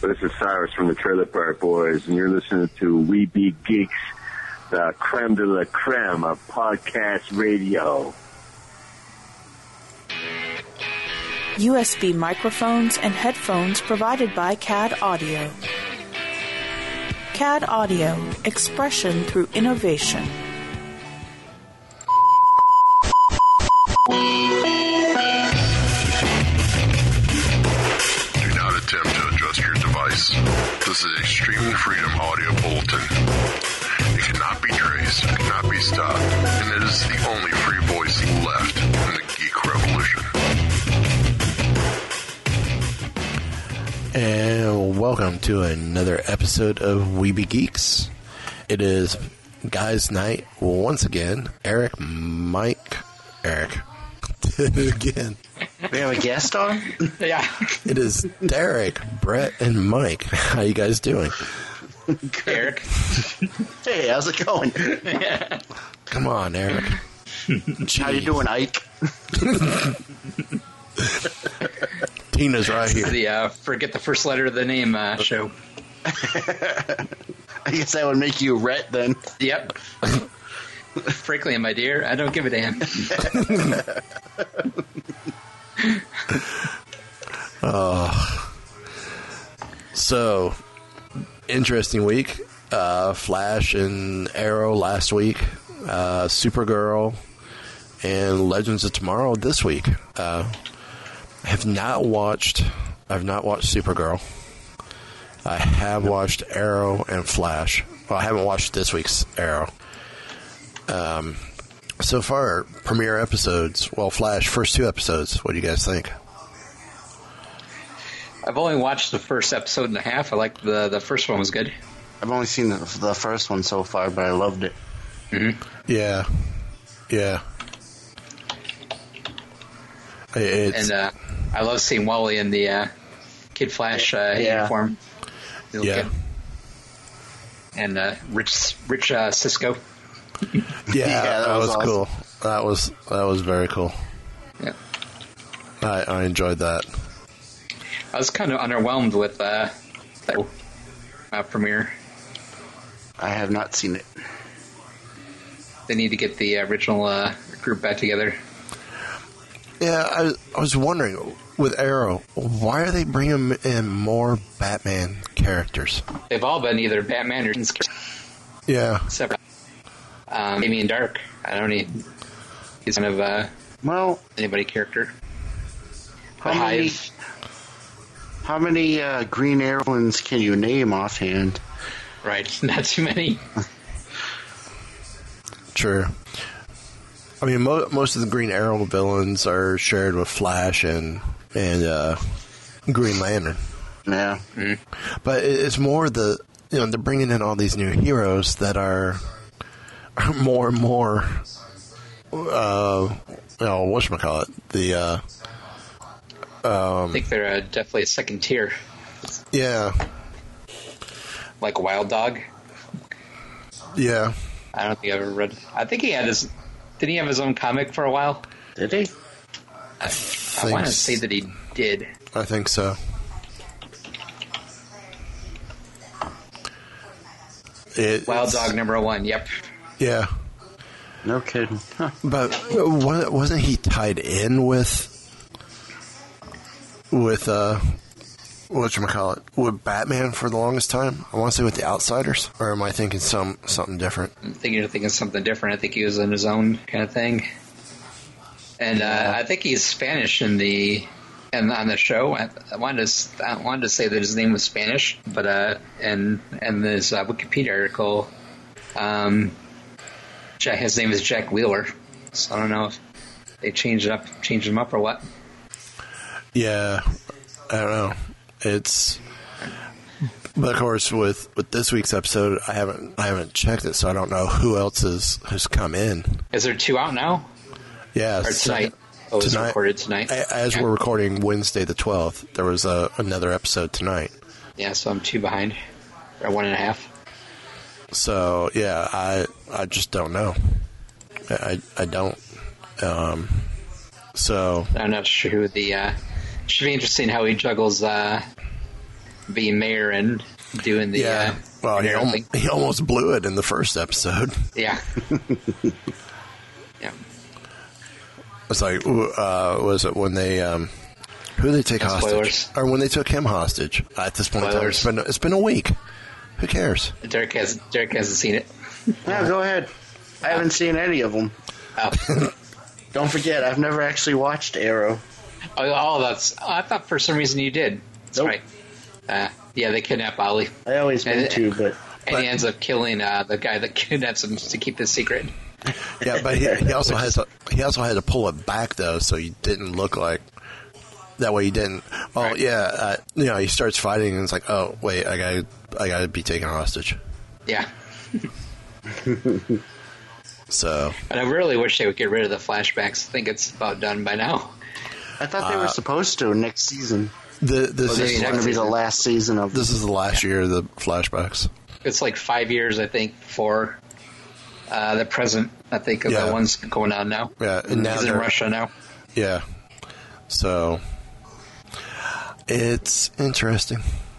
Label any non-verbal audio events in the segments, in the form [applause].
This is Cyrus from the Trailer Park Boys, and you're listening to We Be Geeks, the creme de la creme of podcast radio. USB microphones and headphones provided by CAD Audio. CAD Audio, expression through innovation. This is Extreme Freedom Audio Bulletin. It cannot be traced, it cannot be stopped, and it is the only free voice left in the geek revolution. And welcome to another episode of We Be Geeks. It is Guys Night once again. Eric, Mike, Eric. [laughs] Again. We have a guest on? Yeah. It is Derek, Brett, and Mike. How you guys doing? Eric. Hey, how's it going? [laughs] Come on, Eric. How you doing, Ike? [laughs] Tina's right here. The uh, forget the first letter of the name uh, show. [laughs] I guess that would make you Rhett then. Yep. Frankly, my dear, I don't give a damn. [laughs] So, interesting week. Uh, Flash and Arrow last week. Uh, Supergirl and Legends of Tomorrow this week. Uh, I have not watched. I've not watched Supergirl. I have watched Arrow and Flash. Well, I haven't watched this week's Arrow. Um, so far, premiere episodes. Well, Flash first two episodes. What do you guys think? I've only watched the first episode and a half. I like the the first one was good. I've only seen the, the first one so far, but I loved it. Yeah, yeah. It's, And uh, I love seeing Wally in the uh, Kid Flash uh, Yeah. uniform. Yeah. kid. And uh, Rich Rich uh, Cisco. [laughs] yeah, Yeah, that, that was, was cool. That was that was very cool. Yeah. I, I enjoyed that. I was kind of underwhelmed with uh, that uh, premiere. I have not seen it. They need to get the original uh, group back together. Yeah, I, I was wondering with Arrow, why are they bringing in more Batman characters? They've all been either Batman or Yeah, except um, Damien Darhk. I don't need. He's kind of a Well, anybody character. how The many, Hive. how many uh, Green Arrows can you name offhand? Right, [laughs] not too many. true. I mean, mo- most of the Green Arrow villains are shared with Flash and and uh, Green Lantern. Yeah. But it's more the you know they're bringing in all these new heroes that are, are [laughs] more and more. Uh, you know what call it? The uh, I think they're uh, definitely a second tier, yeah, like Wild Dog. yeah. I don't think I've ever read. I think he had his. Did he have his own comic for a while? Did he? I I think want to say that he did. I think so. It, Wild Dog number one. Yep. Yeah, No kidding. Huh. [laughs] but wasn't he tied in with with uh what you call it with Batman for the longest time? I want to say with the Outsiders, or am I thinking some something different? I'm thinking you're thinking something different. I think he was in his own kind of thing. And uh, I think he's Spanish in the and on the show. I, I wanted to s- I wanted to say that his name was Spanish, but uh, and and this uh, Wikipedia article, um, Jack, his name is Jack Wheeler. So I don't know if they changed it up, changed him up or what. Yeah, I don't know. It's but of course with with this week's episode, I haven't I haven't checked it, so I don't know who else has has come in. Is there two out now Yeah, or tonight? Oh, tonight- recorded tonight. As Yeah. we're recording Wednesday the twelfth, there was a, another episode tonight. Yeah, so I'm two behind, or one and a half. So yeah, I I just don't know. I I don't. Um, so I'm not sure who the. Uh, should be interesting how he juggles uh, being mayor and doing the Yeah. uh, well, he, al- he almost blew it in the first episode. yeah, [laughs] yeah. It's like, uh, was it when they, um, who they take No hostage? Or when they took him hostage? At this point, in time, it's been, it's been a week. Who cares? Derek has Derek hasn't seen it. No, go ahead. I haven't seen any of them. Oh, Don't forget, I've never actually watched Arrow. oh, oh, that's. Oh, I thought for some reason you did. That's Nope. right. Uh, yeah, they kidnap Ollie, I always And- meant to, but and But- he ends up killing uh, the guy that [laughs] kidnaps him to keep the secret. Yeah, but he, he also has to, he also had to pull it back though, so he didn't look like that way. He didn't. Oh Right. yeah, uh, you know, he starts fighting and it's like, oh wait, I got to I got to be taken hostage. Yeah, [laughs] So and I really wish they would get rid of the flashbacks. I think it's about done by now. I thought they were supposed to next season. the, this This is is going to be the last season of this is the last year of the flashbacks. It's like five years, I think, for uh, the present. I think of Yeah. the ones going on now. Yeah, and now He's in they're- Russia now. Yeah, so it's interesting.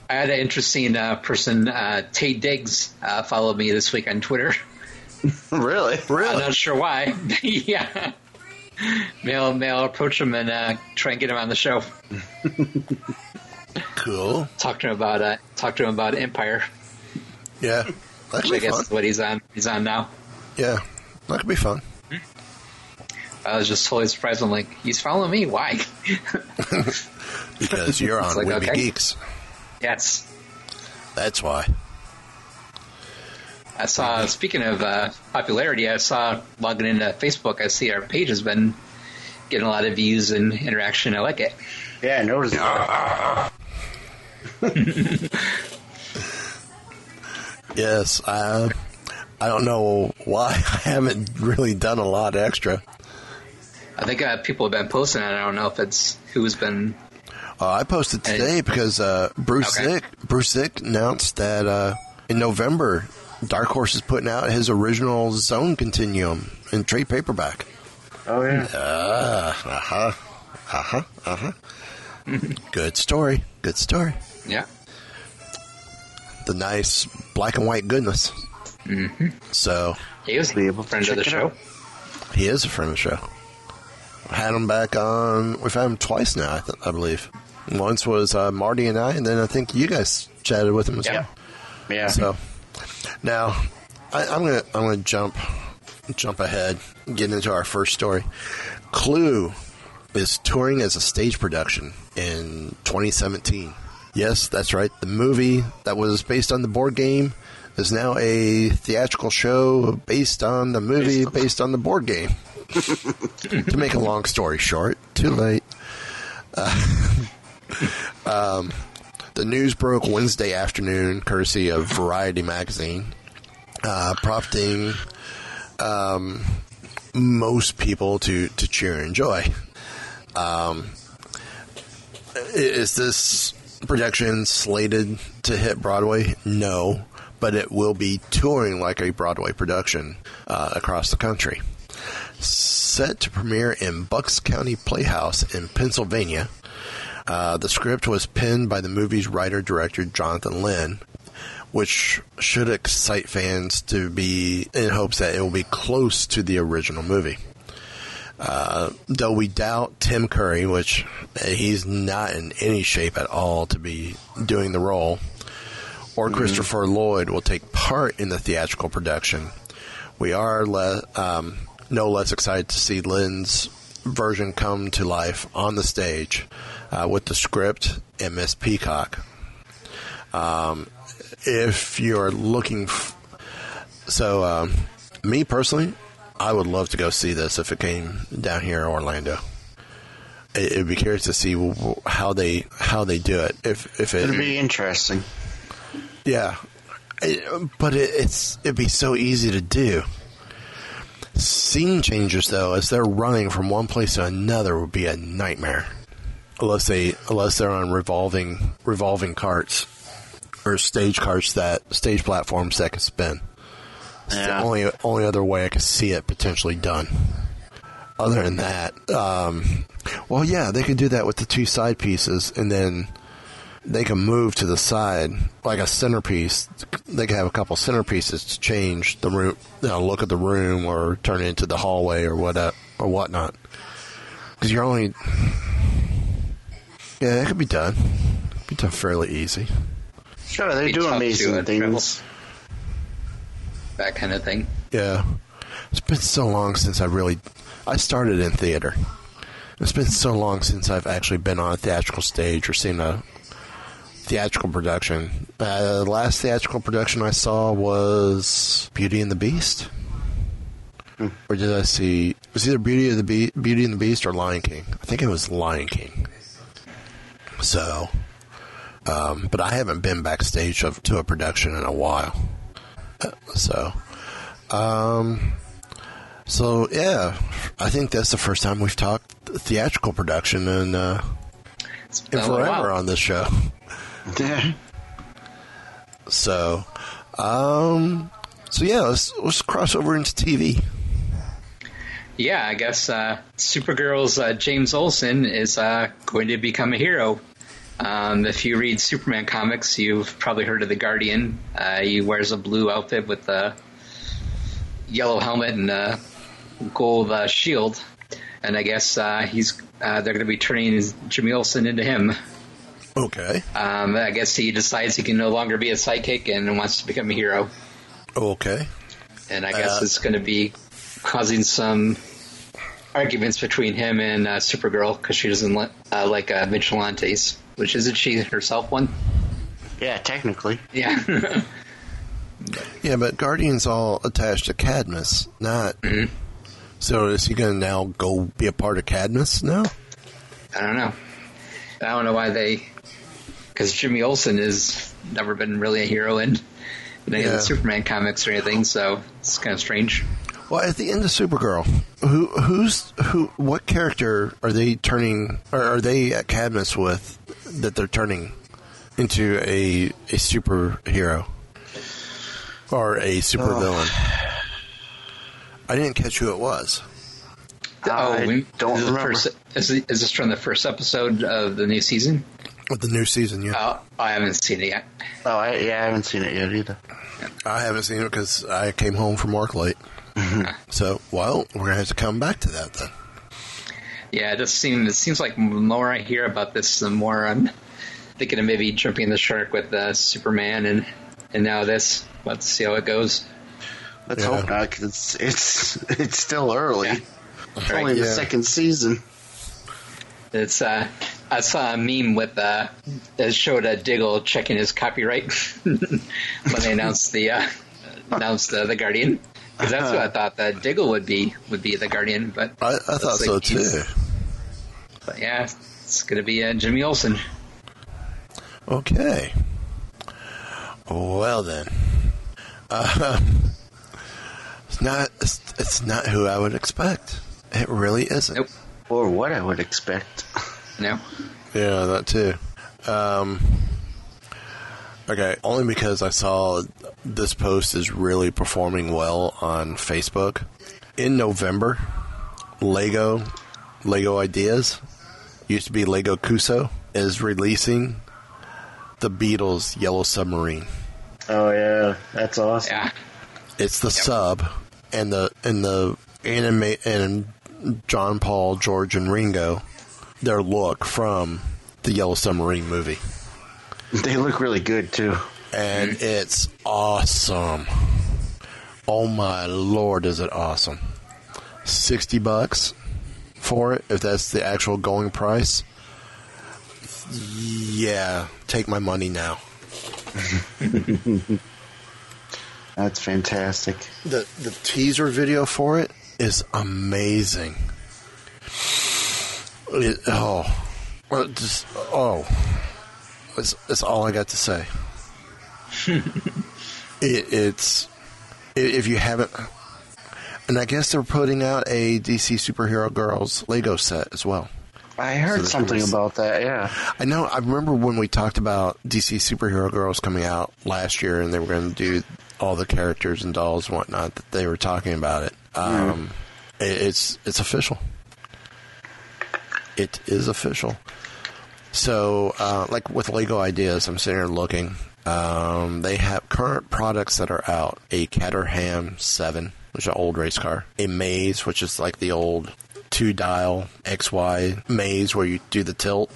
I had an interesting uh, person, uh, Taye Diggs, uh, followed me this week on Twitter. [laughs] really. [laughs] I'm not sure why. [laughs] yeah. Mail, mail, approach him and uh, try and get him on the show. Cool. Talk to him about uh, talk to him about Empire, Yeah, that which could I guess fun. is what he's on. He's on now. Yeah, that could be fun. I was just totally surprised. I'm like, he's following me. Why? [laughs] Because you're on It's like, We Be okay. Geeks. yes. That's why. I saw. Speaking of uh, popularity, I saw logging into Facebook. I see our page has been getting a lot of views and interaction. I like it. Yeah, I noticed that. [laughs] Yes, I. I don't know why I haven't really done a lot extra. I think uh, people have been posting it. I don't know if it's who's been. Uh, I posted today because uh, Bruce Okay. Zick Bruce Zick announced that uh, in November, Dark Horse is putting out his original Zone Continuum in trade paperback. Oh yeah. Uh huh. Uh huh. Uh huh. [laughs] Good story. Good story. Yeah. The nice black and white goodness. Mm-hmm. So He was Be able to friend of the show. out. he is a friend of the show. Had him back on. We've had him twice now, I, th- I believe. Once was uh, Marty and I, and then I think you guys chatted with him as Yeah. well. Yeah. So now I, I'm gonna I'm gonna jump jump ahead, get into our first story. Clue is touring as a stage production in 2017. Yes, that's right. The movie that was based on the board game is now a theatrical show based on the movie based on the board game. To make a long story short, too late. [laughs] The news broke Wednesday afternoon, courtesy of Variety magazine, uh, prompting um, most people to, to cheer and enjoy. Um, is this production slated to hit Broadway? No, but it will be touring like a Broadway production uh, across the country. Set to premiere in Bucks County Playhouse in Pennsylvania. Uh, the script was penned by the movie's writer director Jonathan Lynn, which should excite fans to be in hopes that it will be close to the original movie. Uh, though we doubt Tim Curry, which uh, he's not in any shape at all to be doing the role, or Christopher Lloyd will take part in the theatrical production. We are le- um, no less excited to see Lynn's version come to life on the stage uh, with the script and Miss Peacock. Um, if you're looking, f- so um, me personally, I would love to go see this if it came down here in Orlando. It, it'd be curious to see how they how they do it. If if it It'll be interesting. yeah, It- but it, it's it'd be so easy to do. Scene changes though, as they're running from one place to another, would be a nightmare. Unless they unless they're on revolving revolving carts or stage carts that stage platforms that can spin. It's the Yeah. only only other way I could see it potentially done. Other than that, um, well, yeah, they could do that with the two side pieces, and then they can move to the side like a centerpiece. They can have a couple centerpieces to change the room, you know, look at the room, or turn it into the hallway or what or whatnot. Because you're only, yeah, it could be done. Be done fairly easy. Sure, they do amazing uh, things. that kind of thing. Yeah, it's been so long since I really. I started in theater. It's been so long since I've actually been on a theatrical stage or seen a theatrical production. Uh, the last theatrical production I saw was Beauty and the Beast. Or did I see? It was either Beauty of the Be- Beauty and the Beast or Lion King. I think it was Lion King. So, um, but I haven't been backstage of, to a production in a while. Uh, So, um, so yeah, I think that's the first time we've talked theatrical production in, uh, in forever on this show. [laughs] So, um, so yeah, let's let's cross over into TV. Yeah, I guess uh, Supergirl's uh, James Olsen is uh, going to become a hero. Um, if you read Superman comics, you've probably heard of the Guardian. Uh, he wears a blue outfit with a yellow helmet and a gold uh, shield. And I guess uh, he's uh, they're going to be turning Jimmy Olsen into him. Okay, Um, I guess he decides he can no longer be a sidekick and wants to become a hero. okay, And I guess Uh, it's going to be causing some arguments between him and uh, Supergirl because she doesn't li- uh, like uh, vigilantes, which isn't she herself one? Yeah, technically. Yeah. [laughs] yeah, but Guardian's all attached to Cadmus, not. So is he going to now go be a part of Cadmus? now? I don't know. I don't know why they. Because Jimmy Olsen has never been really a hero in, in any of the Superman comics or anything, so it's kind of strange. Well, at the end of Supergirl, who who's who? What character are they turning? Or are they at Cadmus with that they're turning into a a superhero or a supervillain? Oh. I didn't catch who it was. Oh, I we- don't is, remember. first, is, it- is this from the first episode of the new season? With the new season, yeah. Oh, I haven't seen it yet. Oh, I, yeah, I haven't seen it yet either. I haven't seen it because I came home from work late. [laughs] so, well, we're gonna have to come back to that then. Yeah, it just seems it seems like the more I hear about this, the more I'm thinking of maybe jumping the shark with uh, Superman and and now this. Let's see how it goes. Let's Yeah. hope not, 'cause it's it's [laughs] it's still early. Yeah. It's Right, only the yeah. second season. It's uh, I saw a meme with uh, that showed uh, Diggle checking his copyright [laughs] when they announced the uh, announced uh, the Guardian. Because that's what I thought that Diggle would be would be the Guardian, but I, I thought looks so too. But yeah, it's gonna be uh, Jimmy Olsen. Okay. Well then, um, it's not. It's, it's not who I would expect. It really isn't. Nope. Or what I would expect. [laughs] No. Yeah, that too. Um, okay, only because I saw this post is really performing well on Facebook. In November, Lego, Lego Ideas, used to be Lego Cuusoo, is releasing the Beatles Yellow Submarine. Oh yeah, that's awesome. Yeah. It's the sub, and the and the anime and John Paul, George, and Ringo, their look from the Yellow Submarine movie. [laughs] They look really good too. and it's awesome. Oh my lord, is it awesome! Sixty bucks for it, if that's the actual going price. Yeah, take my money now. [laughs] That's fantastic. The the teaser video for it is amazing. It, oh, well, just oh, it's, it's all I got to say. [laughs] it, it's if you haven't, and I guess they're putting out a DC superhero girls Lego set as well. I heard there's something gonna about that. Yeah. I know. I remember when we talked about DC superhero girls coming out last year, and they were going to do all the characters and dolls and whatnot. That they were talking about it. Um, it- It's it's official. It is official. So, uh, like with Lego Ideas, I'm sitting here looking. Um, they have current products that are out: a Caterham Seven, which is an old race car; a Maze, which is like the old two-dial XY maze where you do the tilt.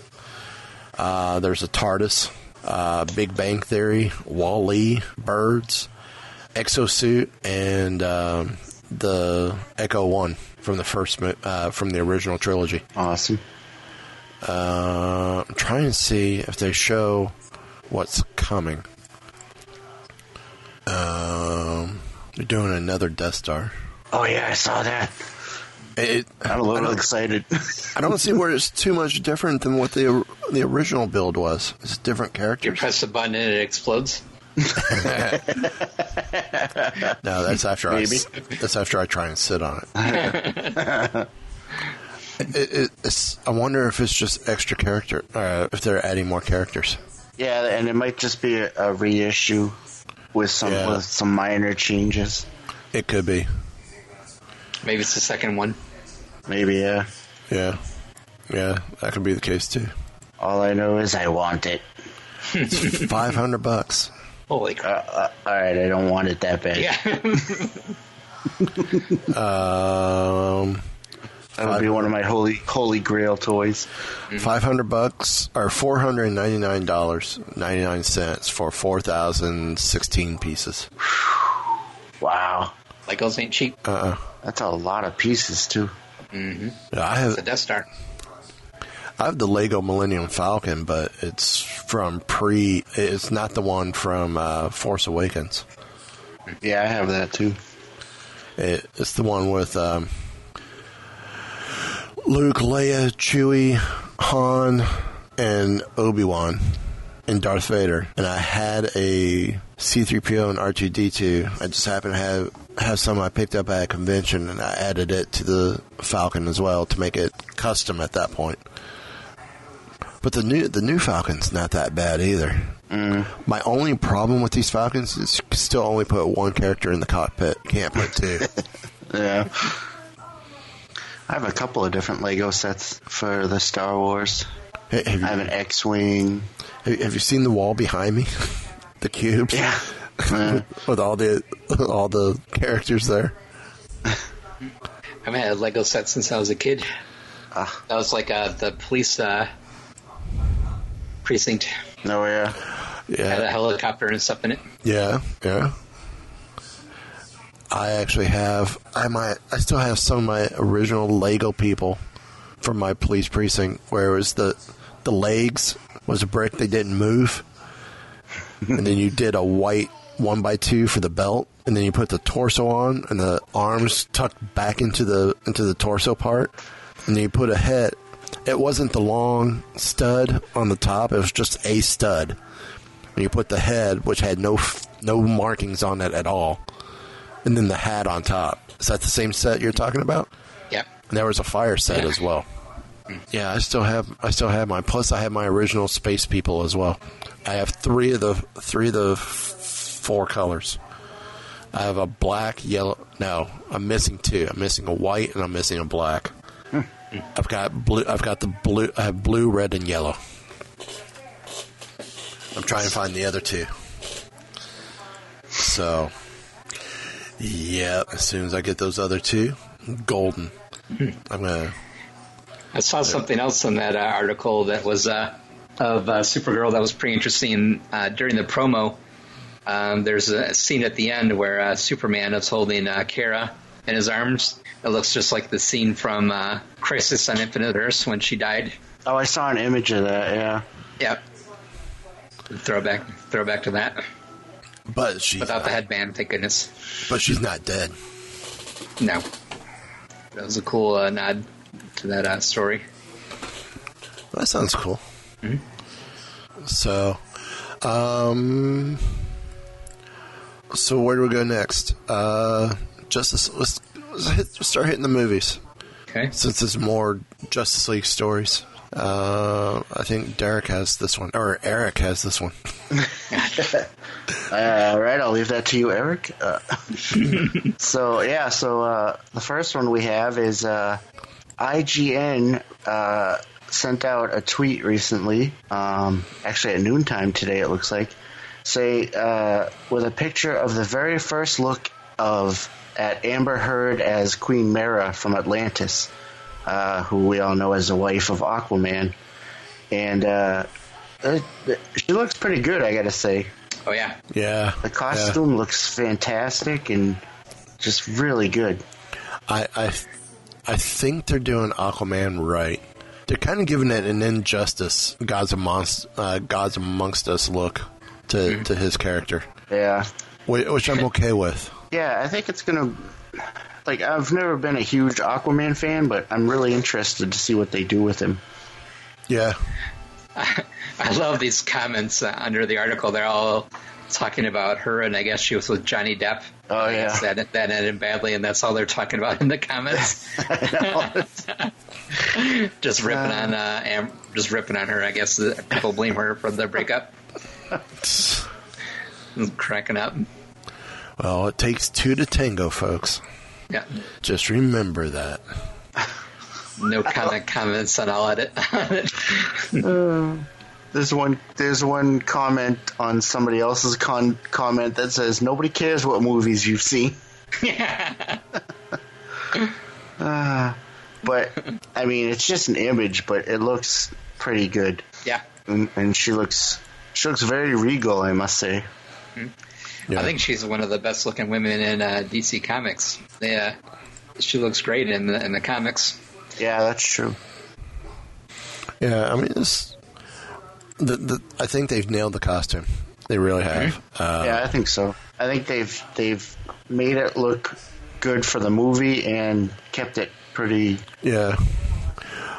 Uh, there's a TARDIS, uh, Big Bang Theory, Wall-E, Birds, Exosuit, and um, the Echo One from the first uh, from the original trilogy. Awesome. Uh, I'm trying to see if they show what's coming. Um, they're doing another Death Star. Oh yeah, I saw that. It, I'm a I little don't- excited. I don't see where it's too much different than what the the original build was. It's different characters. You characters. press the button and it explodes. [laughs] [laughs] No, that's after I Maybe. s- that's after I try and sit on it. [laughs] it, it it's, I wonder if it's just extra character, uh, if they're adding more characters. yeah, and it might just be a, a reissue with some Yeah. with some minor changes. It could be, Maybe it's the second one. Maybe yeah. yeah, yeah, that could be the case too. All I know is I want it. [laughs] [laughs] Five hundred bucks. Holy Uh, crap. uh, all right, I don't want it that bad. yeah. [laughs] Um, that would be one of my holy holy grail toys. five hundred bucks or four hundred ninety nine dollars ninety nine cents for four thousand sixteen pieces. Wow, Legos ain't cheap. Uh, uh that's a lot of pieces too. I have The have Death Star. I have the Lego Millennium Falcon, but it's from pre. It's not the one from uh, Force Awakens. Yeah, I have that too. It, it's the one with um, Luke, Leia, Chewie, Han, and Obi Wan, and Darth Vader. And I had a C-3PO and R2D2. I just happened to have have some I picked up at a convention, and I added it to the Falcon as well to make it custom at that point. But the new the new Falcon's not that bad either. Mm. My only problem with these Falcons is you can still only put one character in the cockpit. Can't put two. [laughs] Yeah. I have a couple of different Lego sets for the Star Wars. Hey, have, you, I have an X-wing. have have you seen the wall behind me? [laughs] the cubes. Yeah. Uh, [laughs] with all the [laughs] all the characters there. I haven't had a Lego set since I was a kid. Ah. That was like uh, the police uh, precinct. no, yeah. Yeah. Had a helicopter and stuff in it. yeah, yeah. I actually have I might I still have some of my original Lego people from my police precinct where it was the the legs was a brick they didn't move, [laughs] and then you did a white one by two for the belt, and then you put the torso on and the arms tucked back into the into the torso part, and then you put a head. It wasn't the long stud on the top; it was just a stud. And you put the head, which had no f- no markings on it at all, and then the hat on top. Is that the same set you're talking about? Yep. And there was a fire set as well. Yeah, I still have I still have mine. Plus, I have my original space people as well. I have three of the three of the f- four colors. I have a black, yellow. No, I'm missing two. I'm missing a white and I'm missing a black. Hmm. I've got blue. I've got the blue. I have blue, red, and yellow. I'm trying to find the other two. So, yeah, as soon as I get those other two, golden. I'm gonna. I saw something else in that uh, article that was uh, of uh, Supergirl that was pretty interesting. Uh, during the promo, um, there's a scene at the end where uh, Superman is holding uh, Kara in his arms. It looks just like the scene from uh, Crisis on Infinite Earths when she died. Oh, I saw an image of that. Yeah. Yep. Throwback, throwback to that. But she's Without the headband, thank goodness. but she's not dead. No. That was a cool uh, nod to that uh, story. That sounds cool. So, um, so where do we go next? Uh, Justice. Let's, let's hit, start hitting the movies Okay. since it's more Justice League stories. Uh, I think Derek has this one, or Eric has this one. [laughs] [laughs] All right, I'll leave that to you, Eric. Uh, [laughs] so yeah, so uh, the first one we have is uh, IGN uh, sent out a tweet recently, um, actually at noontime today, it looks like, say uh, with a picture of the very first look of at Amber Heard as Queen Mera from Atlantis, uh, who we all know as the wife of Aquaman, and uh, it, she looks pretty good, I gotta say. Oh yeah, Yeah. The costume looks fantastic and just really good. I, I, I think they're doing Aquaman right. They're kind of giving it an injustice, Gods amongst, uh, Gods amongst us look to, to his character, Yeah, whi- which I'm okay with. yeah, I think it's gonna. Like, I've never been a huge Aquaman fan, but I'm really interested to see what they do with him. Yeah. I [laughs] love these comments uh, under the article. They're all talking about her, and I guess she was with Johnny Depp. Oh, I guess yeah. that that ended badly, and that's all they're talking about in the comments. [laughs] [laughs] just ripping on, uh, Am- just ripping on her. I guess uh, people blame her for the breakup. [laughs] Cracking up. Well, it takes two to tango, folks. Yeah. Just remember that. No comment comments on all edit. There's one. There's one comment on somebody else's con- comment that says nobody cares what movies you've seen. Ah, [laughs] but I mean, it's just an image, but it looks pretty good, yeah. and, and she looks she looks very regal, I must say. Yeah. I think she's one of the best looking women in uh, DC Comics. Yeah, she looks great in the in the comics. Yeah, that's true. Yeah, I mean, this, the, the, I think they've nailed the costume. They really have. Uh, yeah, I think so. I think they've they've made it look good for the movie and kept it pretty yeah.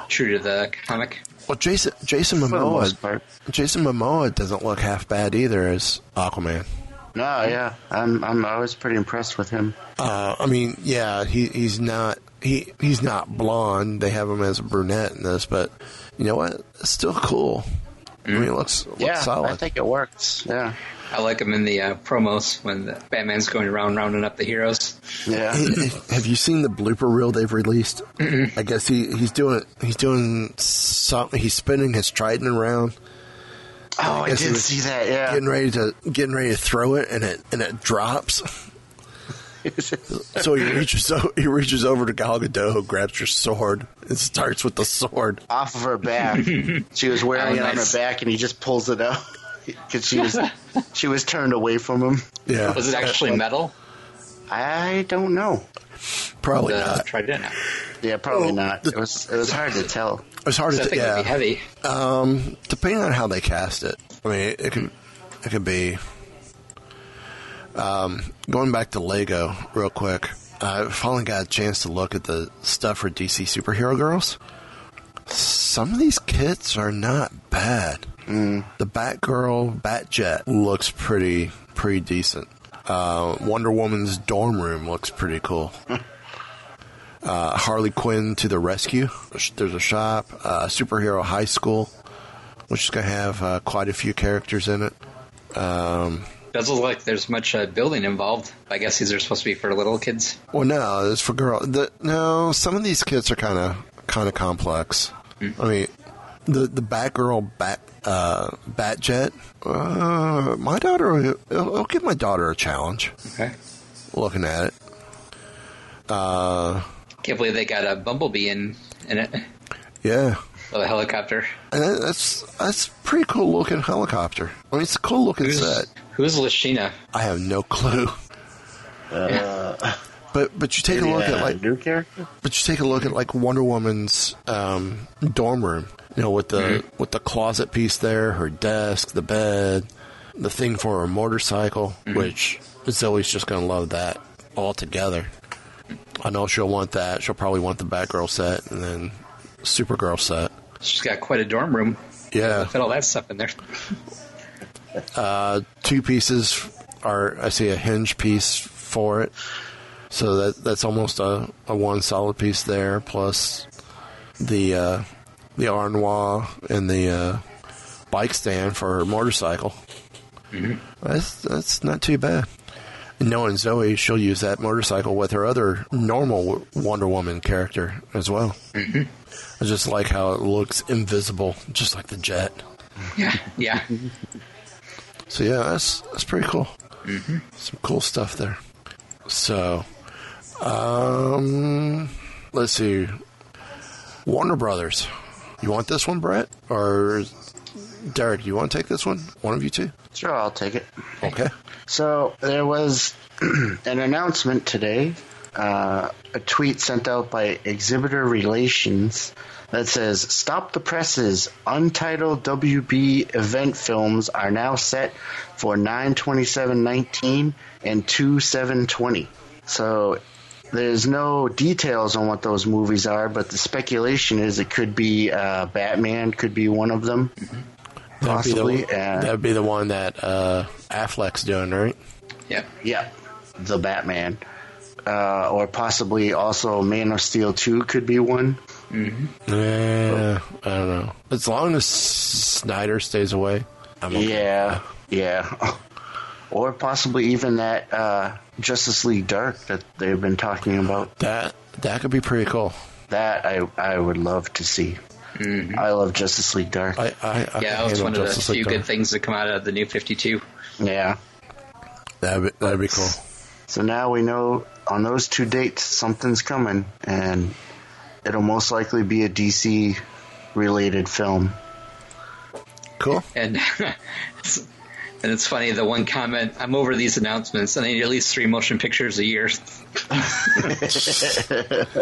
True to the comic. Well, Jason Jason for Momoa. Jason Momoa doesn't look half bad either as Aquaman. No, yeah, I'm I'm I was pretty impressed with him. Uh, I mean, yeah, he he's not he he's not blonde. They have him as a brunette in this, but you know what? It's still cool. I mean, it looks, looks yeah, solid. I think it works. Yeah, I like him in the uh, promos when the Batman's going around rounding up the heroes. yeah. Have you seen the blooper reel they've released? I guess he, he's doing he's doing something. He's spinning his trident around, Oh, I guess he did was see that. Yeah, getting ready to getting ready to throw it, and it and it drops. [laughs] So he reaches o- he reaches over to Gal Gadot, grabs her sword, and starts with the sword. off of her back. [laughs] she was wearing Oh, it on her back, and he just pulls it out [laughs] because she was she was turned away from him. Yeah, Was it actually metal? I don't know. probably the not. trident. Yeah, probably Oh, not. the- It was it was hard to tell. It was hard I to think yeah. it'd be heavy. Um, depending on how they cast it, I mean, it could it could be. Um, going back to Lego real quick, I finally got a chance to look at the stuff for DC superhero girls. Some of these kits are not bad. The Batgirl Batjet looks pretty pretty decent. Uh, Wonder Woman's dorm room looks pretty cool. [laughs] uh, Harley Quinn to the rescue. There's a shop. Uh, superhero high school, which is going to have uh, quite a few characters in it. Um, Doesn't look like there's much uh, building involved. I guess these are supposed to be for little kids. well, no, it's for girls. No, some of these kits are kind of kind of complex. I mean, the the Batgirl Bat uh, Batjet. Uh, my daughter, I'll, I'll give my daughter a challenge. Okay. Looking at it, uh, Can't believe they got a bumblebee in in it yeah. a helicopter. And that's that's a pretty cool looking helicopter. I mean, it's a cool looking Who's set. Who's Lashina? I have no clue. Uh, but but you take a look at like new character. but you take a look at like Wonder Woman's um, dorm room. You know, with the mm-hmm. with the closet piece there, her desk, the bed, the thing for her motorcycle, mm-hmm. which Zoe's just gonna love that all together. I know she'll want that. She'll probably want the Batgirl set and then Supergirl set. She's got quite a dorm room. Yeah, Fit all that stuff in there. Uh, two pieces are I see a hinge piece for it, so that that's almost a, a one solid piece there. Plus the uh, the armoire and the uh, bike stand for her motorcycle. That's that's not too bad. knowing Zoe, she'll use that motorcycle with her other normal Wonder Woman character as well. Mm-hmm. I just like how it looks invisible, just like the jet. Yeah, yeah. So yeah, that's that's pretty cool. Mm-hmm. Some cool stuff there. So, um, let's see. Warner Brothers. You want this one, Brett, or Derek? You want to take this one? One of you two. Sure, I'll take it. Okay. So there was [clears throat] an announcement today, uh, a tweet sent out by Exhibitor Relations that says, Stop the presses. Untitled WB event films are now set for 92719 and 2720. So there's no details on what those movies are, but the speculation is it could be uh, Batman, could be one of them. Possibly. That'd be the, and- that'd be the one that uh, Affleck's doing, right? Yep. Yeah, the Batman. Uh, or possibly also Man of Steel 2 could be one. Yeah, I don't know. As long as Snyder stays away, I'm okay. Yeah, yeah. or possibly even that uh, Justice League Dark that they've been talking about. That that could be pretty cool. That I I would love to see. I love Justice League Dark. I, I, I Yeah, can that was one of the Justice few League good things that come out of the new 52. yeah. That'd be, that'd be cool. So now we know on those two dates something's coming, and it'll most likely be a DC related film. Cool. And it's- [laughs] and it's funny, the one comment, I'm over these announcements, and I need at least three motion pictures a year. [laughs]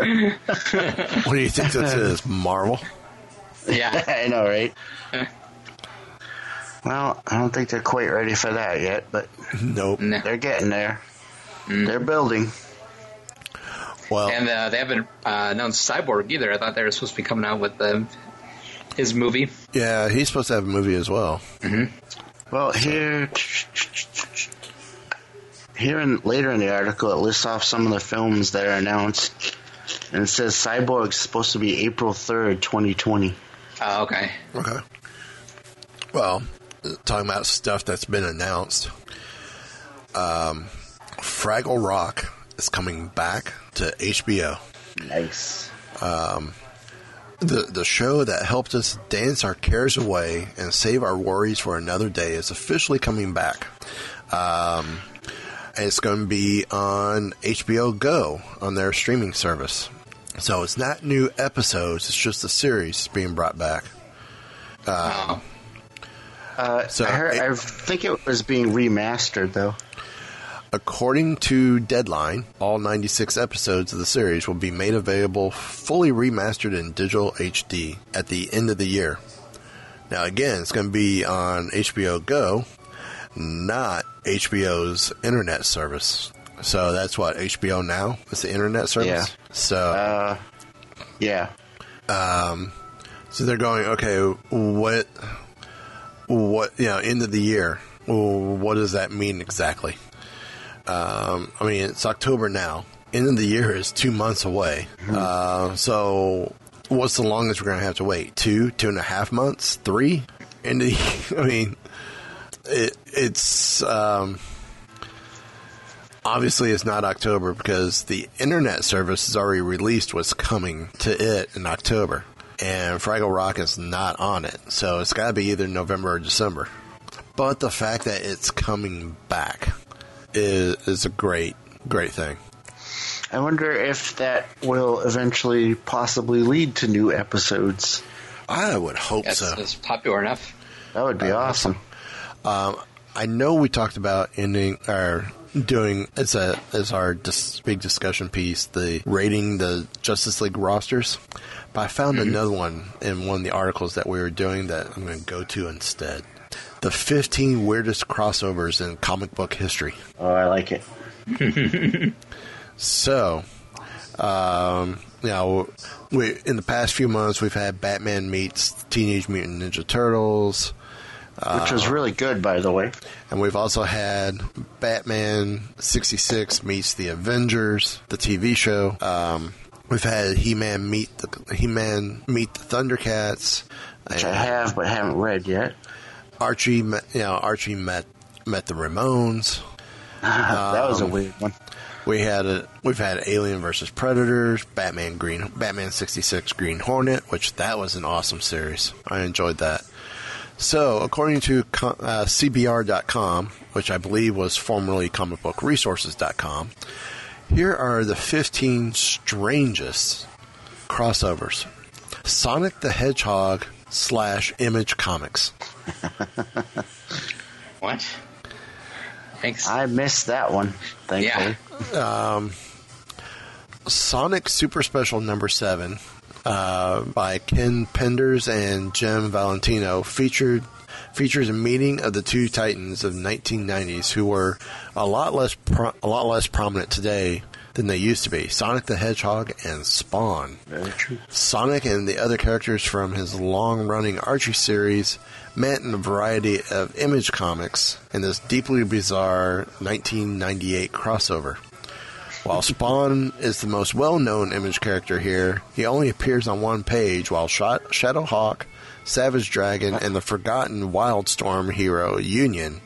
What do you think this is? Marvel? Yeah. [laughs] I know, right? well, I don't think they're quite ready for that yet, but Nope. No. they're getting there. Mm. They're building. Well, And uh, they haven't uh, announced Cyborg either. I thought they were supposed to be coming out with um, his movie. yeah, he's supposed to have a movie as well. Well, here, here and later in the article, it lists off some of the films that are announced, and it says Cyborg's supposed to be April third, twenty twenty. Oh, okay. Okay. Well, talking about stuff that's been announced, um, Fraggle Rock is coming back to HBO. Nice. The the show that helped us dance our cares away and save our worries for another day is officially coming back. Um, it's going to be on HBO Go on their streaming service. So it's not new episodes; it's just the series being brought back. Oh. Uh, So I, heard, it- I think it was being remastered though. According to Deadline, all 96 episodes of the series will be made available fully remastered in digital HD at the end of the year. Now, again, it's going to be on HBO Go, not HBO's internet service. So that's what HBO Now is the internet service. Yeah. So, Uh, yeah. so they're going okay. What, what you know, end of the year? What does that mean exactly? Um, I mean, it's October now. End of the year is two months away. Uh, so, what's the longest we're going to have to wait? Two, two and a half months, three? End of the, [laughs] I mean, it, it's um, obviously it's not October because the internet service is already released what's coming to it in October, and Fraggle Rock is not on it. So it's got to be either November or December. But the fact that it's coming back is is a great great thing. I wonder if that will eventually possibly lead to new episodes. I would hope That's, so. that's popular enough. That would be uh, awesome. Um, I know we talked about ending or doing as a as our dis- big discussion piece the rating the Justice League rosters, but I found mm-hmm. another one in one of the articles that we were doing that I'm going to go to instead. The 15 weirdest crossovers in comic book history. Oh, I like it. So, um, you know, we in the past few months we've had Batman meets Teenage Mutant Ninja Turtles. Which was really good, by the way. And we've also had Batman 66 meets the Avengers, the TV show. Um, we've had He-Man meet the He-Man meet the Thundercats. Which I have but haven't read yet. Archie, met, you know, Archie met met the Ramones. that was a weird one. We had a, we've had Alien versus Predators, Batman Green, Batman sixty six Green Hornet, which that was an awesome series. I enjoyed that. So, according to uh, CBR.com, which I believe was formerly comicbookresources.com, here are the 15 strangest crossovers. Sonic the Hedgehog slash Image Comics. [laughs] What? Thanks. I missed that one. Thankfully. Sonic Super Special number seven uh, by Ken Penders and Jim Valentino featured features a meeting of the two titans of 1990s who were a lot less pro- a lot less prominent today than they used to be. Sonic the Hedgehog and Spawn. Very true. Sonic and the other characters from his long running Archie series met in a variety of image comics in this deeply bizarre 1998 crossover. While Spawn [laughs] is the most well known image character here, he only appears on one page, while Shot- Shadowhawk, Savage Dragon, and the forgotten Wildstorm hero Union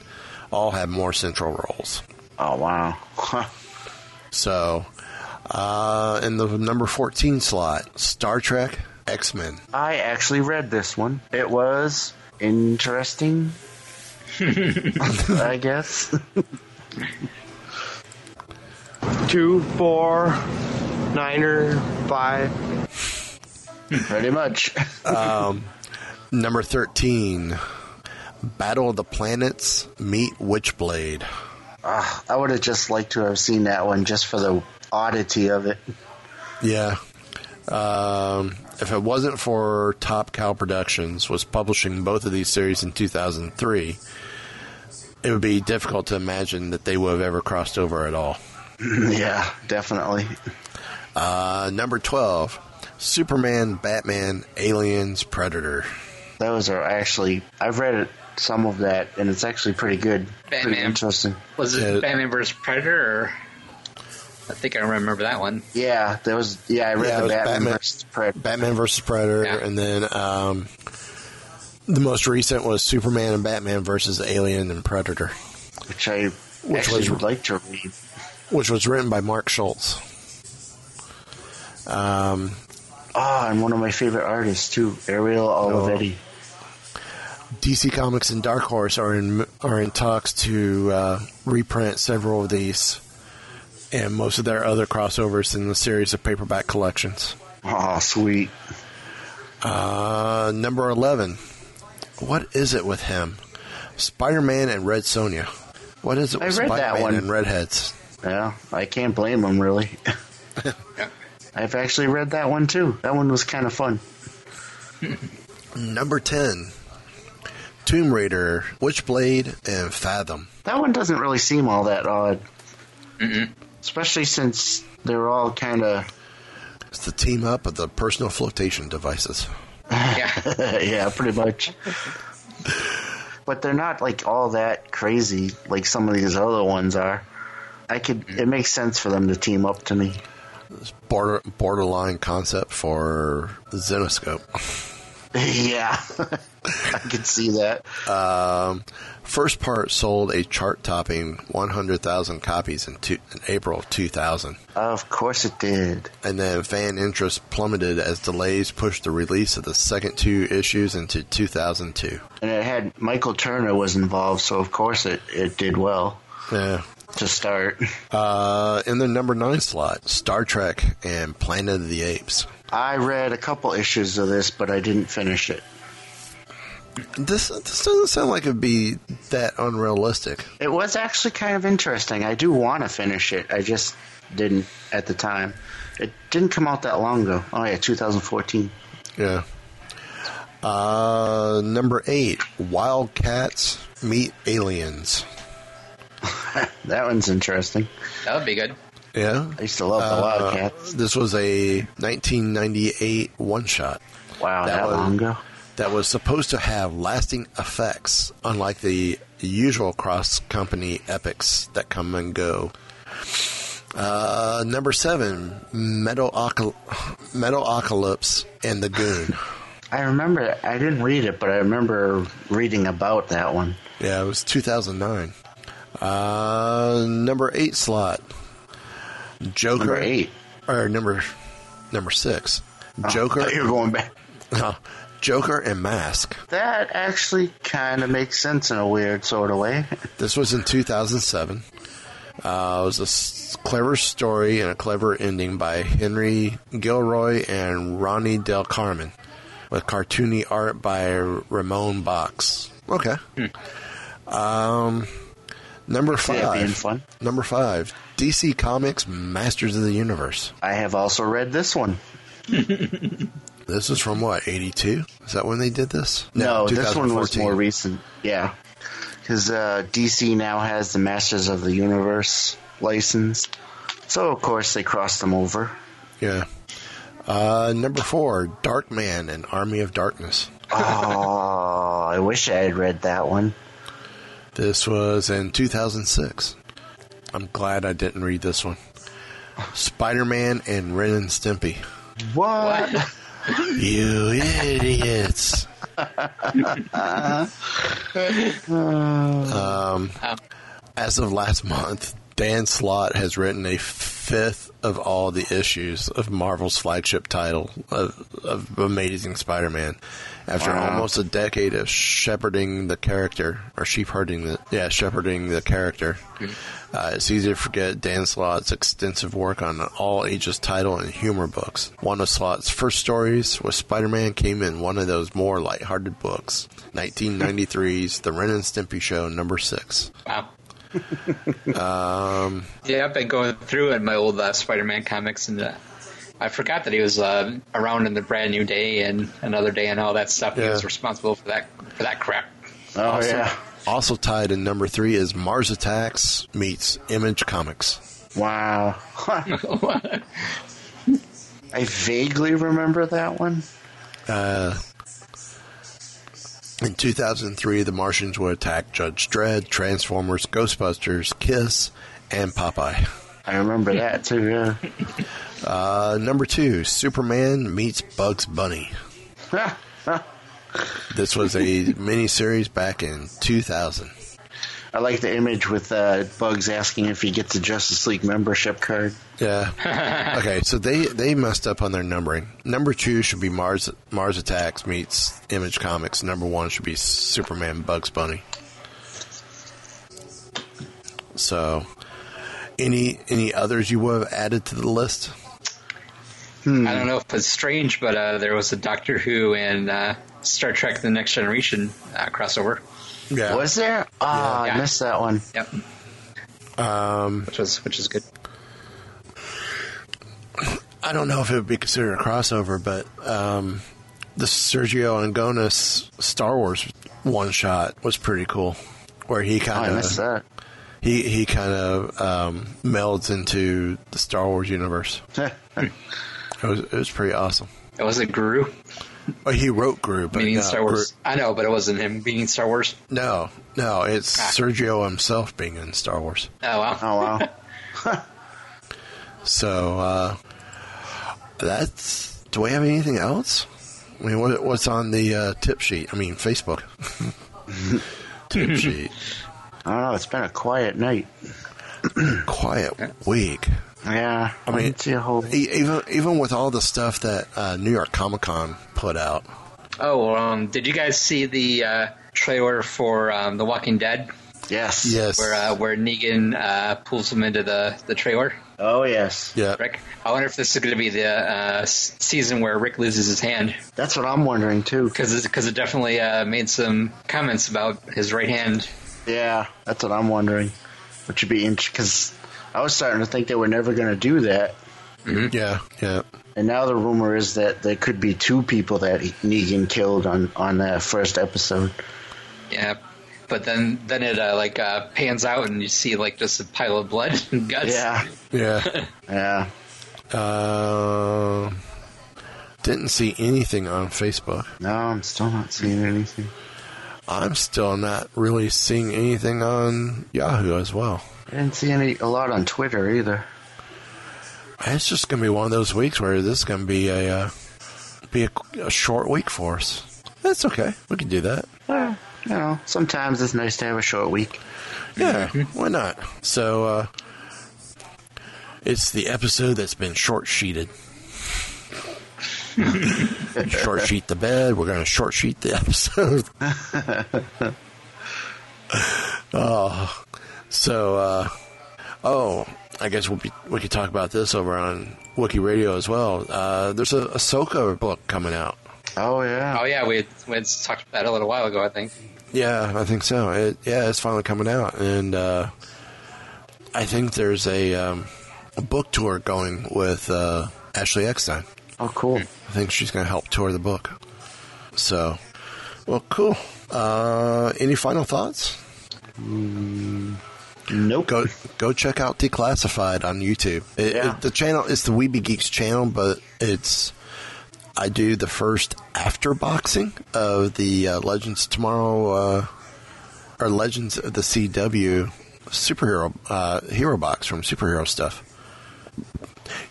all have more central roles. Oh wow. [laughs] So, uh, in the number 14 slot, Star Trek, X Men. I actually read this one. It was interesting. [laughs] I guess. [laughs] Two, four, niner, five. Pretty much. [laughs] um, Number 13, Battle of the Planets, Meet Witchblade. Ah, I would have just liked to have seen that one just for the oddity of it. Yeah. Um, if it wasn't for Top Cow Productions was publishing both of these series in 2003, it would be difficult to imagine that they would have ever crossed over at all. [laughs] yeah, definitely. Uh, number 12, Superman, Batman, Aliens, Predator. Those are actually I've read it, some of that, and it's actually pretty good. Pretty Batman. interesting. Was it Yeah. Batman vs. Predator? Or? I think I remember that one. Yeah, there was. Yeah, I read Yeah, the Batman, Batman- versus Predator. Batman versus Predator, Yeah. and then um, the most recent was Superman and Batman versus Alien and Predator, which I Which actually was- would like to read. which was written by Mark Schultz. Um, Ah, and one of my favorite artists too, Ariel Olivetti. DC Comics and Dark Horse are in are in talks to uh, reprint several of these, and most of their other crossovers in the series of paperback collections. Oh, sweet. Uh, number eleven. What is it with him? Spider Man and Red Sonja. What is it with Spider Man and Redheads? Yeah, I can't blame him really. [laughs] I've actually read that one too. That one was kind of fun. Number 10. Tomb Raider, Witchblade, and Fathom. That one doesn't really seem all that odd. Especially since they're all kind of, It's the team up of the personal flotation devices. Yeah. [laughs] yeah, pretty much. but they're not like all that crazy like some of these other ones are. I could. It makes sense for them to team up to me. This Border, borderline concept for the Zenescope. [laughs] yeah, [laughs] [laughs] I can see that. Um, first part sold a chart topping 100,000 copies in, two, in April of 2000. Of course it did. And then fan interest plummeted as delays pushed the release of the second two issues into 2002. And it had Michael Turner was involved, so of course it, it did well Yeah. to start. Uh, in the number nine slot, Star Trek and Planet of the Apes. I read a couple issues of this, but I didn't finish it. This this doesn't sound like it'd be that unrealistic. It was actually kind of interesting. I do want to finish it. I just didn't at the time. It didn't come out that long ago. Oh yeah, 2014. Yeah. Uh, number eight, Wildcats meet aliens. [laughs] That one's interesting. That would be good. Yeah. I used to love the Uh, Wildcats. this was a 1998 one shot Wow, that that, was- long ago. That was supposed to have lasting effects, unlike the usual cross company epics that come and go. Uh, number seven, Metal, Ocal- Metalocalypse and the Goon. I remember. I didn't read it, but I remember reading about that one. Yeah, it was 2009. Uh, number eight slot. Joker. Number eight. Or number number six. Oh, Joker. Thought [laughs] you're going back. Joker and Mask. That actually kind of makes sense in a weird sort of way. This was in 2007. Uh, it was a s- clever story and a clever ending by Henry Gilroy and Ronnie Del Carmen, with cartoony art by Ramon Bachs. Okay. Um, number five. fun. Number five. DC Comics Masters of the Universe. I have also read this one. [laughs] This is from what, 82? Is that when they did this? No, this one was 2014. more recent. Yeah, because uh, DC now has the Masters of the Universe license, so of course they crossed them over. Yeah. Uh, number four, Darkman and Army of Darkness. Oh, I wish I had read that one. This was in 2006. I'm glad I didn't read this one. Spider Man and Ren and Stimpy. What? [laughs] You idiots. um, as of last month, Dan Slott has written a fifth of all the issues of Marvel's flagship title of, of Amazing Spider-Man. After Wow. almost a decade of shepherding the character, or sheep herding the yeah, shepherding the character, uh, it's easy to forget Dan Slott's extensive work on all ages title and humor books. One of Slott's first stories with Spider-Man came in one of those more lighthearted books, 1993's The Ren and Stimpy Show, number six. Wow. [laughs] Um, Yeah, I've been going through in my old uh, Spider-Man comics, and uh, I forgot that he was uh, around in the Brand New Day and Another Day and all that stuff. He was responsible for that for that crap. Oh yeah. Also tied in number three is Mars Attacks meets Image Comics. Wow. [laughs] I vaguely remember that one. Uh, in 2003, the Martians would attack Judge Dredd, Transformers, Ghostbusters, Kiss, and Popeye. I remember that too. Yeah. Uh, number two, Superman meets Bugs Bunny. [laughs] This was a miniseries back in 2000. I like the image with uh, Bugs asking if he gets a Justice League membership card. Yeah. [laughs] okay, so they they messed up on their numbering. Number two should be Mars Mars Attacks meets Image Comics. Number one should be Superman Bugs Bunny. So, any any others you would have added to the list? I don't know if it's strange, but uh, there was a Doctor Who and uh, Star Trek: The Next Generation uh, crossover. Yeah. Was there? Ah, Yeah. I missed that one. Yep, Um, which was which is good. I don't know if it would be considered a crossover, but um, the Sergio Aragonés Star Wars one shot was pretty cool, where he Oh, kind of that. he he kind of um, melds into the Star Wars universe. [laughs] It was it was pretty awesome. It wasn't Groo Well, he wrote Groo, but meaning no, Star Wars. I know, but it wasn't him being Star Wars. No, no, it's Ah. Sergio himself being in Star Wars. Oh wow. oh wow. [laughs] So uh, that's. Do we have anything else? I mean, what, what's on the uh, tip sheet? I mean, Facebook [laughs] tip sheet. I don't know. It's been a quiet night. Quiet week. Yeah. I mean, didn't see a whole. E- even even with all the stuff that uh, New York Comic Con put out. Oh, um, did you guys see the uh, trailer for um, The Walking Dead, Yes. Yes. where uh, where Negan uh, pulls him into the the trailer? Oh yes. Yeah. Rick, I wonder if this is going to be the uh, season where Rick loses his hand That's what I'm wondering too. because because it definitely uh, made some comments about his right hand. Yeah, that's what I'm wondering. Which would be interesting because I was starting to think they were never going to do that, Yeah. Yeah. and now the rumor is that there could be two people that Negan killed on on that first episode. Yeah, but then then it uh, like uh, pans out and you see like just a pile of blood [laughs] and guts. Yeah. Yeah. [laughs] Yeah. Uh, didn't see anything on Facebook. No, I'm still not seeing anything. I'm still not really seeing anything on Yahoo as well. I didn't see any a lot on Twitter either. It's just going to be one of those weeks where this is going to be a uh, be a, a short week for us. That's okay. We can do that. Well, you know, sometimes it's nice to have a short week. Yeah, why not? So, uh, it's the episode that's been short sheeted. [laughs] short sheet the bed. We're going to short sheet the episode. oh, [laughs] [laughs] so uh, oh, I guess we'll be, we could talk about this over on Wookie Radio as well. Uh, there's a Ahsoka book coming out. Oh yeah. Oh yeah, we had, we had talked about that a little while ago. I think. Yeah, I think so. It, yeah, it's finally coming out, and uh, I think there's a, um, a book tour going with uh, Ashley Eckstein. Oh cool. I think she's going to help tour the book. So, well, cool. Uh, any final thoughts? Nope. Go go check out Declassified on YouTube. It, Yeah. it- the channel is the We Be Geeks channel, but it's I do the first after boxing of the uh, Legends Tomorrow uh, or Legends of the CW superhero uh, hero box from superhero stuff.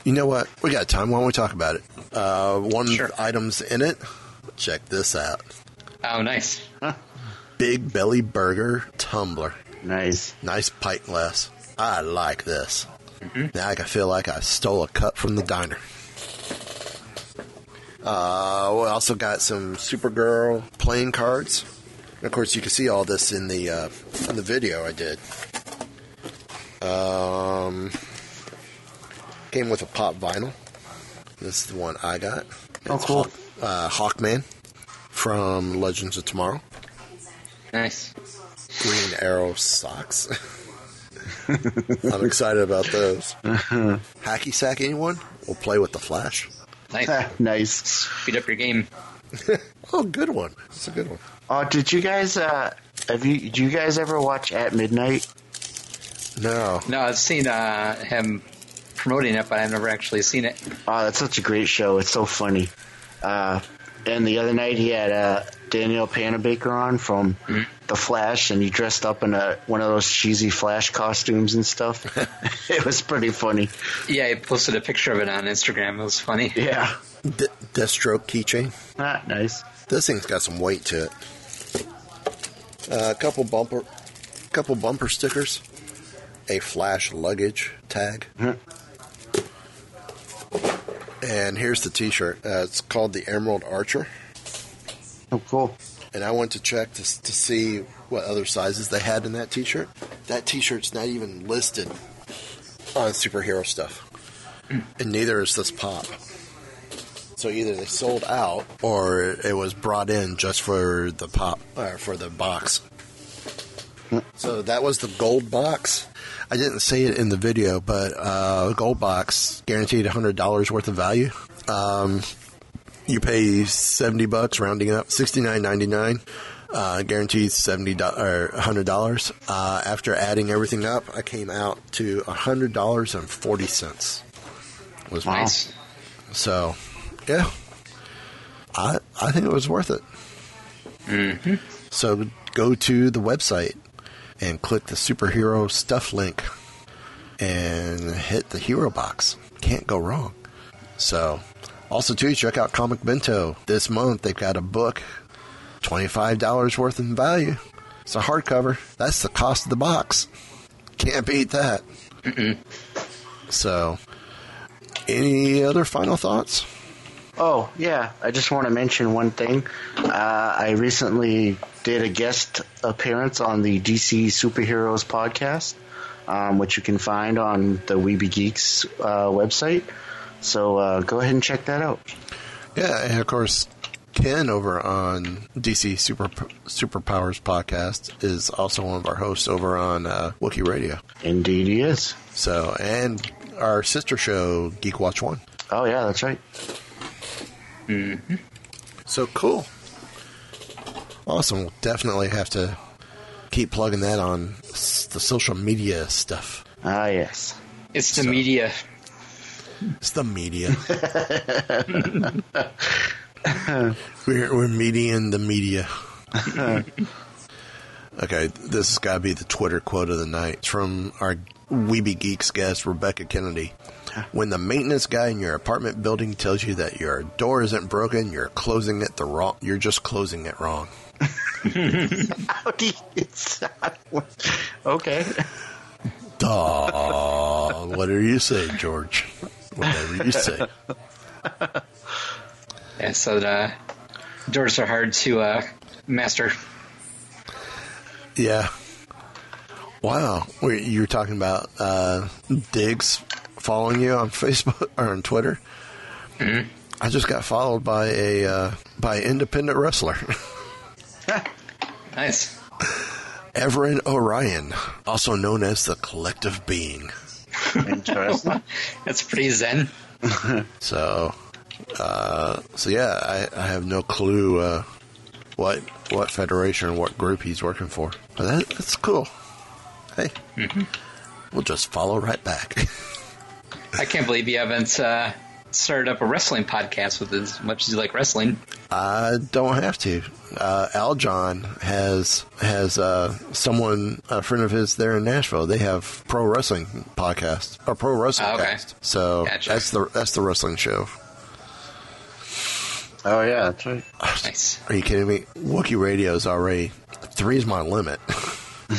You know what? We got time. Why don't we talk about it? Uh, one Sure. items in it. Check this out: Oh, nice. Big Belly Burger tumbler. Nice. Nice pint glass. I like this. Now I can feel like I stole a cup from the diner. Uh, we also got some Supergirl playing cards. And of course, you can see all this in the uh, in the video I did. Um, came with a pop vinyl. This is the one I got. Oh, cool. Hawk, uh, Hawkman from Legends of Tomorrow. Nice. Green Arrow socks. [laughs] I'm excited about those. [laughs] Hacky sack, anyone? We'll play with the Flash. Nice. [laughs] nice. Speed up your game. Oh, good one. It's a good one. Oh, did you guys? Uh, have you? Did you guys ever watch At Midnight? No. No, I've seen uh, him promoting it, but I've never actually seen it. Oh, that's such a great show. It's so funny. Uh, and the other night he had uh, Danielle Panabaker on from The Flash, and he dressed up in a one of those cheesy Flash costumes and stuff. [laughs] it was pretty funny. Yeah, he posted a picture of it on Instagram. It was funny. Yeah. D- Deathstroke keychain. Ah, nice. This thing's got some weight to it. Uh, a couple bumper, couple bumper stickers, a Flash luggage tag, and here's the T-shirt. Uh, it's called the Emerald Archer. Oh, cool. and I went to check to, to see what other sizes they had in that T-shirt. That T-shirt's not even listed on superhero stuff, [clears throat] and neither is this pop. So either they sold out, or it was brought in just for the pop, or for the box. So that was the gold box. I didn't say it in the video, but uh, gold box guaranteed hundred dollars worth of value. Um, you pay 70 bucks rounding up 69.99 uh, guaranteed 70 do- or 100 dollars uh, after adding everything up i came out to 100 dollars and 40 cents was Nice. so yeah i i think it was worth it Mm-hmm. so go to the website and click the superhero stuff link and hit the hero box can't go wrong so, also too, check out Comic Bento this month. They've got a book, twenty five dollars worth in value. It's a hardcover. That's the cost of the box. Can't beat that. So, any other final thoughts? Oh, yeah. I just want to mention one thing. Uh, I recently did a guest appearance on the DC Superheroes podcast, um, which you can find on the We Be Geeks uh, website. So uh, go ahead and check that out. Yeah, and of course, Ken over on DC Super Superpowers podcast is also one of our hosts over on uh, Wookie Radio. Indeed, he is. So, and our sister show, Geek Watch One. Oh, yeah, that's right. So cool. Awesome. We'll definitely have to keep plugging that on s- the social media stuff. Ah, yes. It's the So- media. It's the media. [laughs] we're, we're mediaing the media. [laughs] okay, this has got to be the Twitter quote of the night. It's from our We Be Geeks guest, Rebecca Kennedy. When the maintenance guy in your apartment building tells you that your door isn't broken, you're closing it the wrong. You're just closing it wrong. Saudi. It's okay. Duh. Whatever you say, George. Whatever you say. Yeah, so the doors are hard to uh, master. Yeah. Wow. Wait, You were talking about uh, Diggs following you on [laughs] Facebook or on Twitter. I just got followed by a uh, by independent wrestler, [laughs] Nice. Everin Orion, also known as the Collective Being. Interesting. [laughs] That's pretty zen. [laughs] So, uh, so yeah, I, I have no clue uh, what what federation or what group he's working for, but that, that's cool. Hey, we'll just follow right back. [laughs] I can't believe you haven't uh, started up a wrestling podcast with as much as you like wrestling. I don't have to. Uh, Al John has has uh, someone a friend of his there in Nashville. They have pro wrestling podcast or pro wrestling Oh, okay. cast. So Gotcha. that's the that's the wrestling show. Oh yeah, that's right. Nice. Are you kidding me? Wookie Radio is already three's my limit.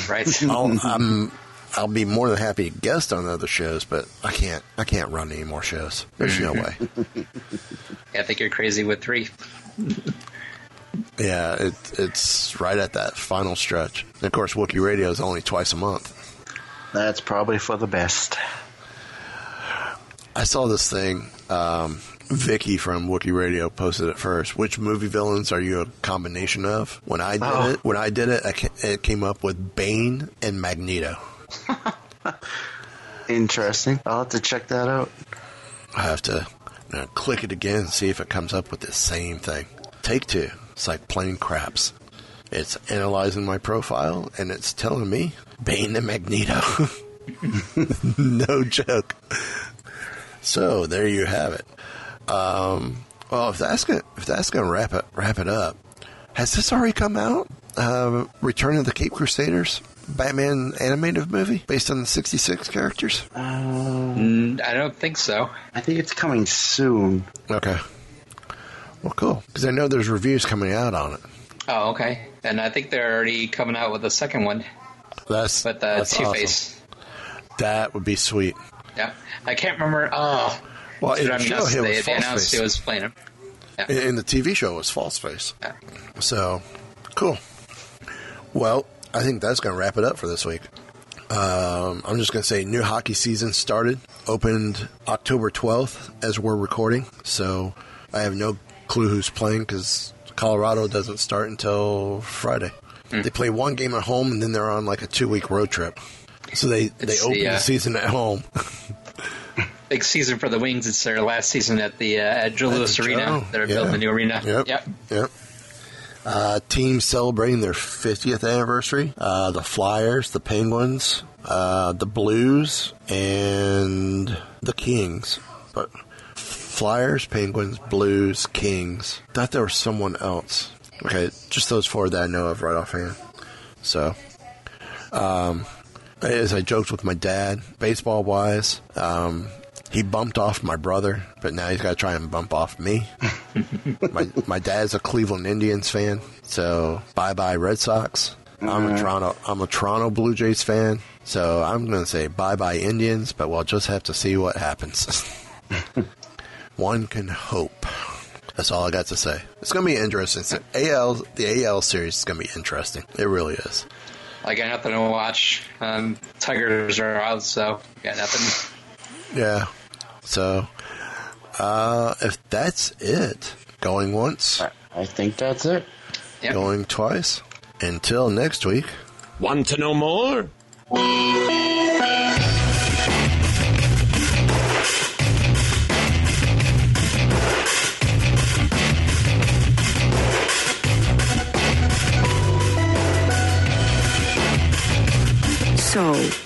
Right. I'll, [laughs] I'm I'll be more than happy to guest on other shows, but I can't I can't run any more shows. There's no way. [laughs] Yeah, I think you're crazy with three. Yeah, it, it's right at that final stretch. And of course, Wookie Radio is only twice a month. That's probably for the best. I saw this thing. Um, Vicky from Wookie Radio posted it first. Which movie villains are you a combination of? When I did Oh. it, when I did it, I ca- it came up with Bane and Magneto. [laughs] Interesting. I'll have to check that out. I have to uh, click it again and see if it comes up with the same thing. Take two. It's like plain craps. It's analyzing my profile and it's telling me Bane and Magneto. [laughs] no joke. So there you have it. Um, well, if that's gonna if that's gonna wrap it wrap it up, has this already come out? Uh, Return of the Cape Crusaders, Batman animated movie based on the '66 characters. Mm, I don't think so. I think it's coming soon. Okay. Well, cool. Because I know there's reviews coming out on it. Oh, okay. And I think they're already coming out with a second one That's with uh, that's Two awesome. Face. That would be sweet. Yeah, I can't remember. Oh, Well, in the show, that's- he they, was they false announced face. he was playing him. In, in the TV show, it was false face. Yeah. So, cool. Well, I think that's going to wrap it up for this week. Um, I'm just going to say new hockey season started, opened October 12th as we're recording. So I have no clue who's playing because Colorado doesn't start until Friday. Hmm. They play one game at home and then they're on like a two week road trip. So they, they open the, the, uh, season at home. [laughs] Big season for the Wings. It's their last season at the uh, at Joe Louis Arena. They're yeah. building the new arena. Yep. Yep. Yep. Uh, teams celebrating their 50th anniversary. Uh, the Flyers, the Penguins, uh, the Blues, and the Kings. But Flyers, Penguins, Blues, Kings. Thought there was someone else. Okay, just those four that I know of right offhand. So, um, as I joked with my dad, baseball wise, um, he bumped off my brother, but now he's got to try and bump off me. [laughs] my my dad's a Cleveland Indians fan, so bye bye Red Sox. I'm a Toronto I'm a Toronto Blue Jays fan, so I'm going to say bye bye Indians, but we'll just have to see what happens. [laughs] One can hope. That's all I got to say. It's going to be interesting. So AL the AL series is going to be interesting. It really is. I got nothing to watch. Um, Tigers are out, so got nothing. Yeah. So, uh, if that's it, going once, I think that's it. Yep. going twice. Until next week. Want to know more? So,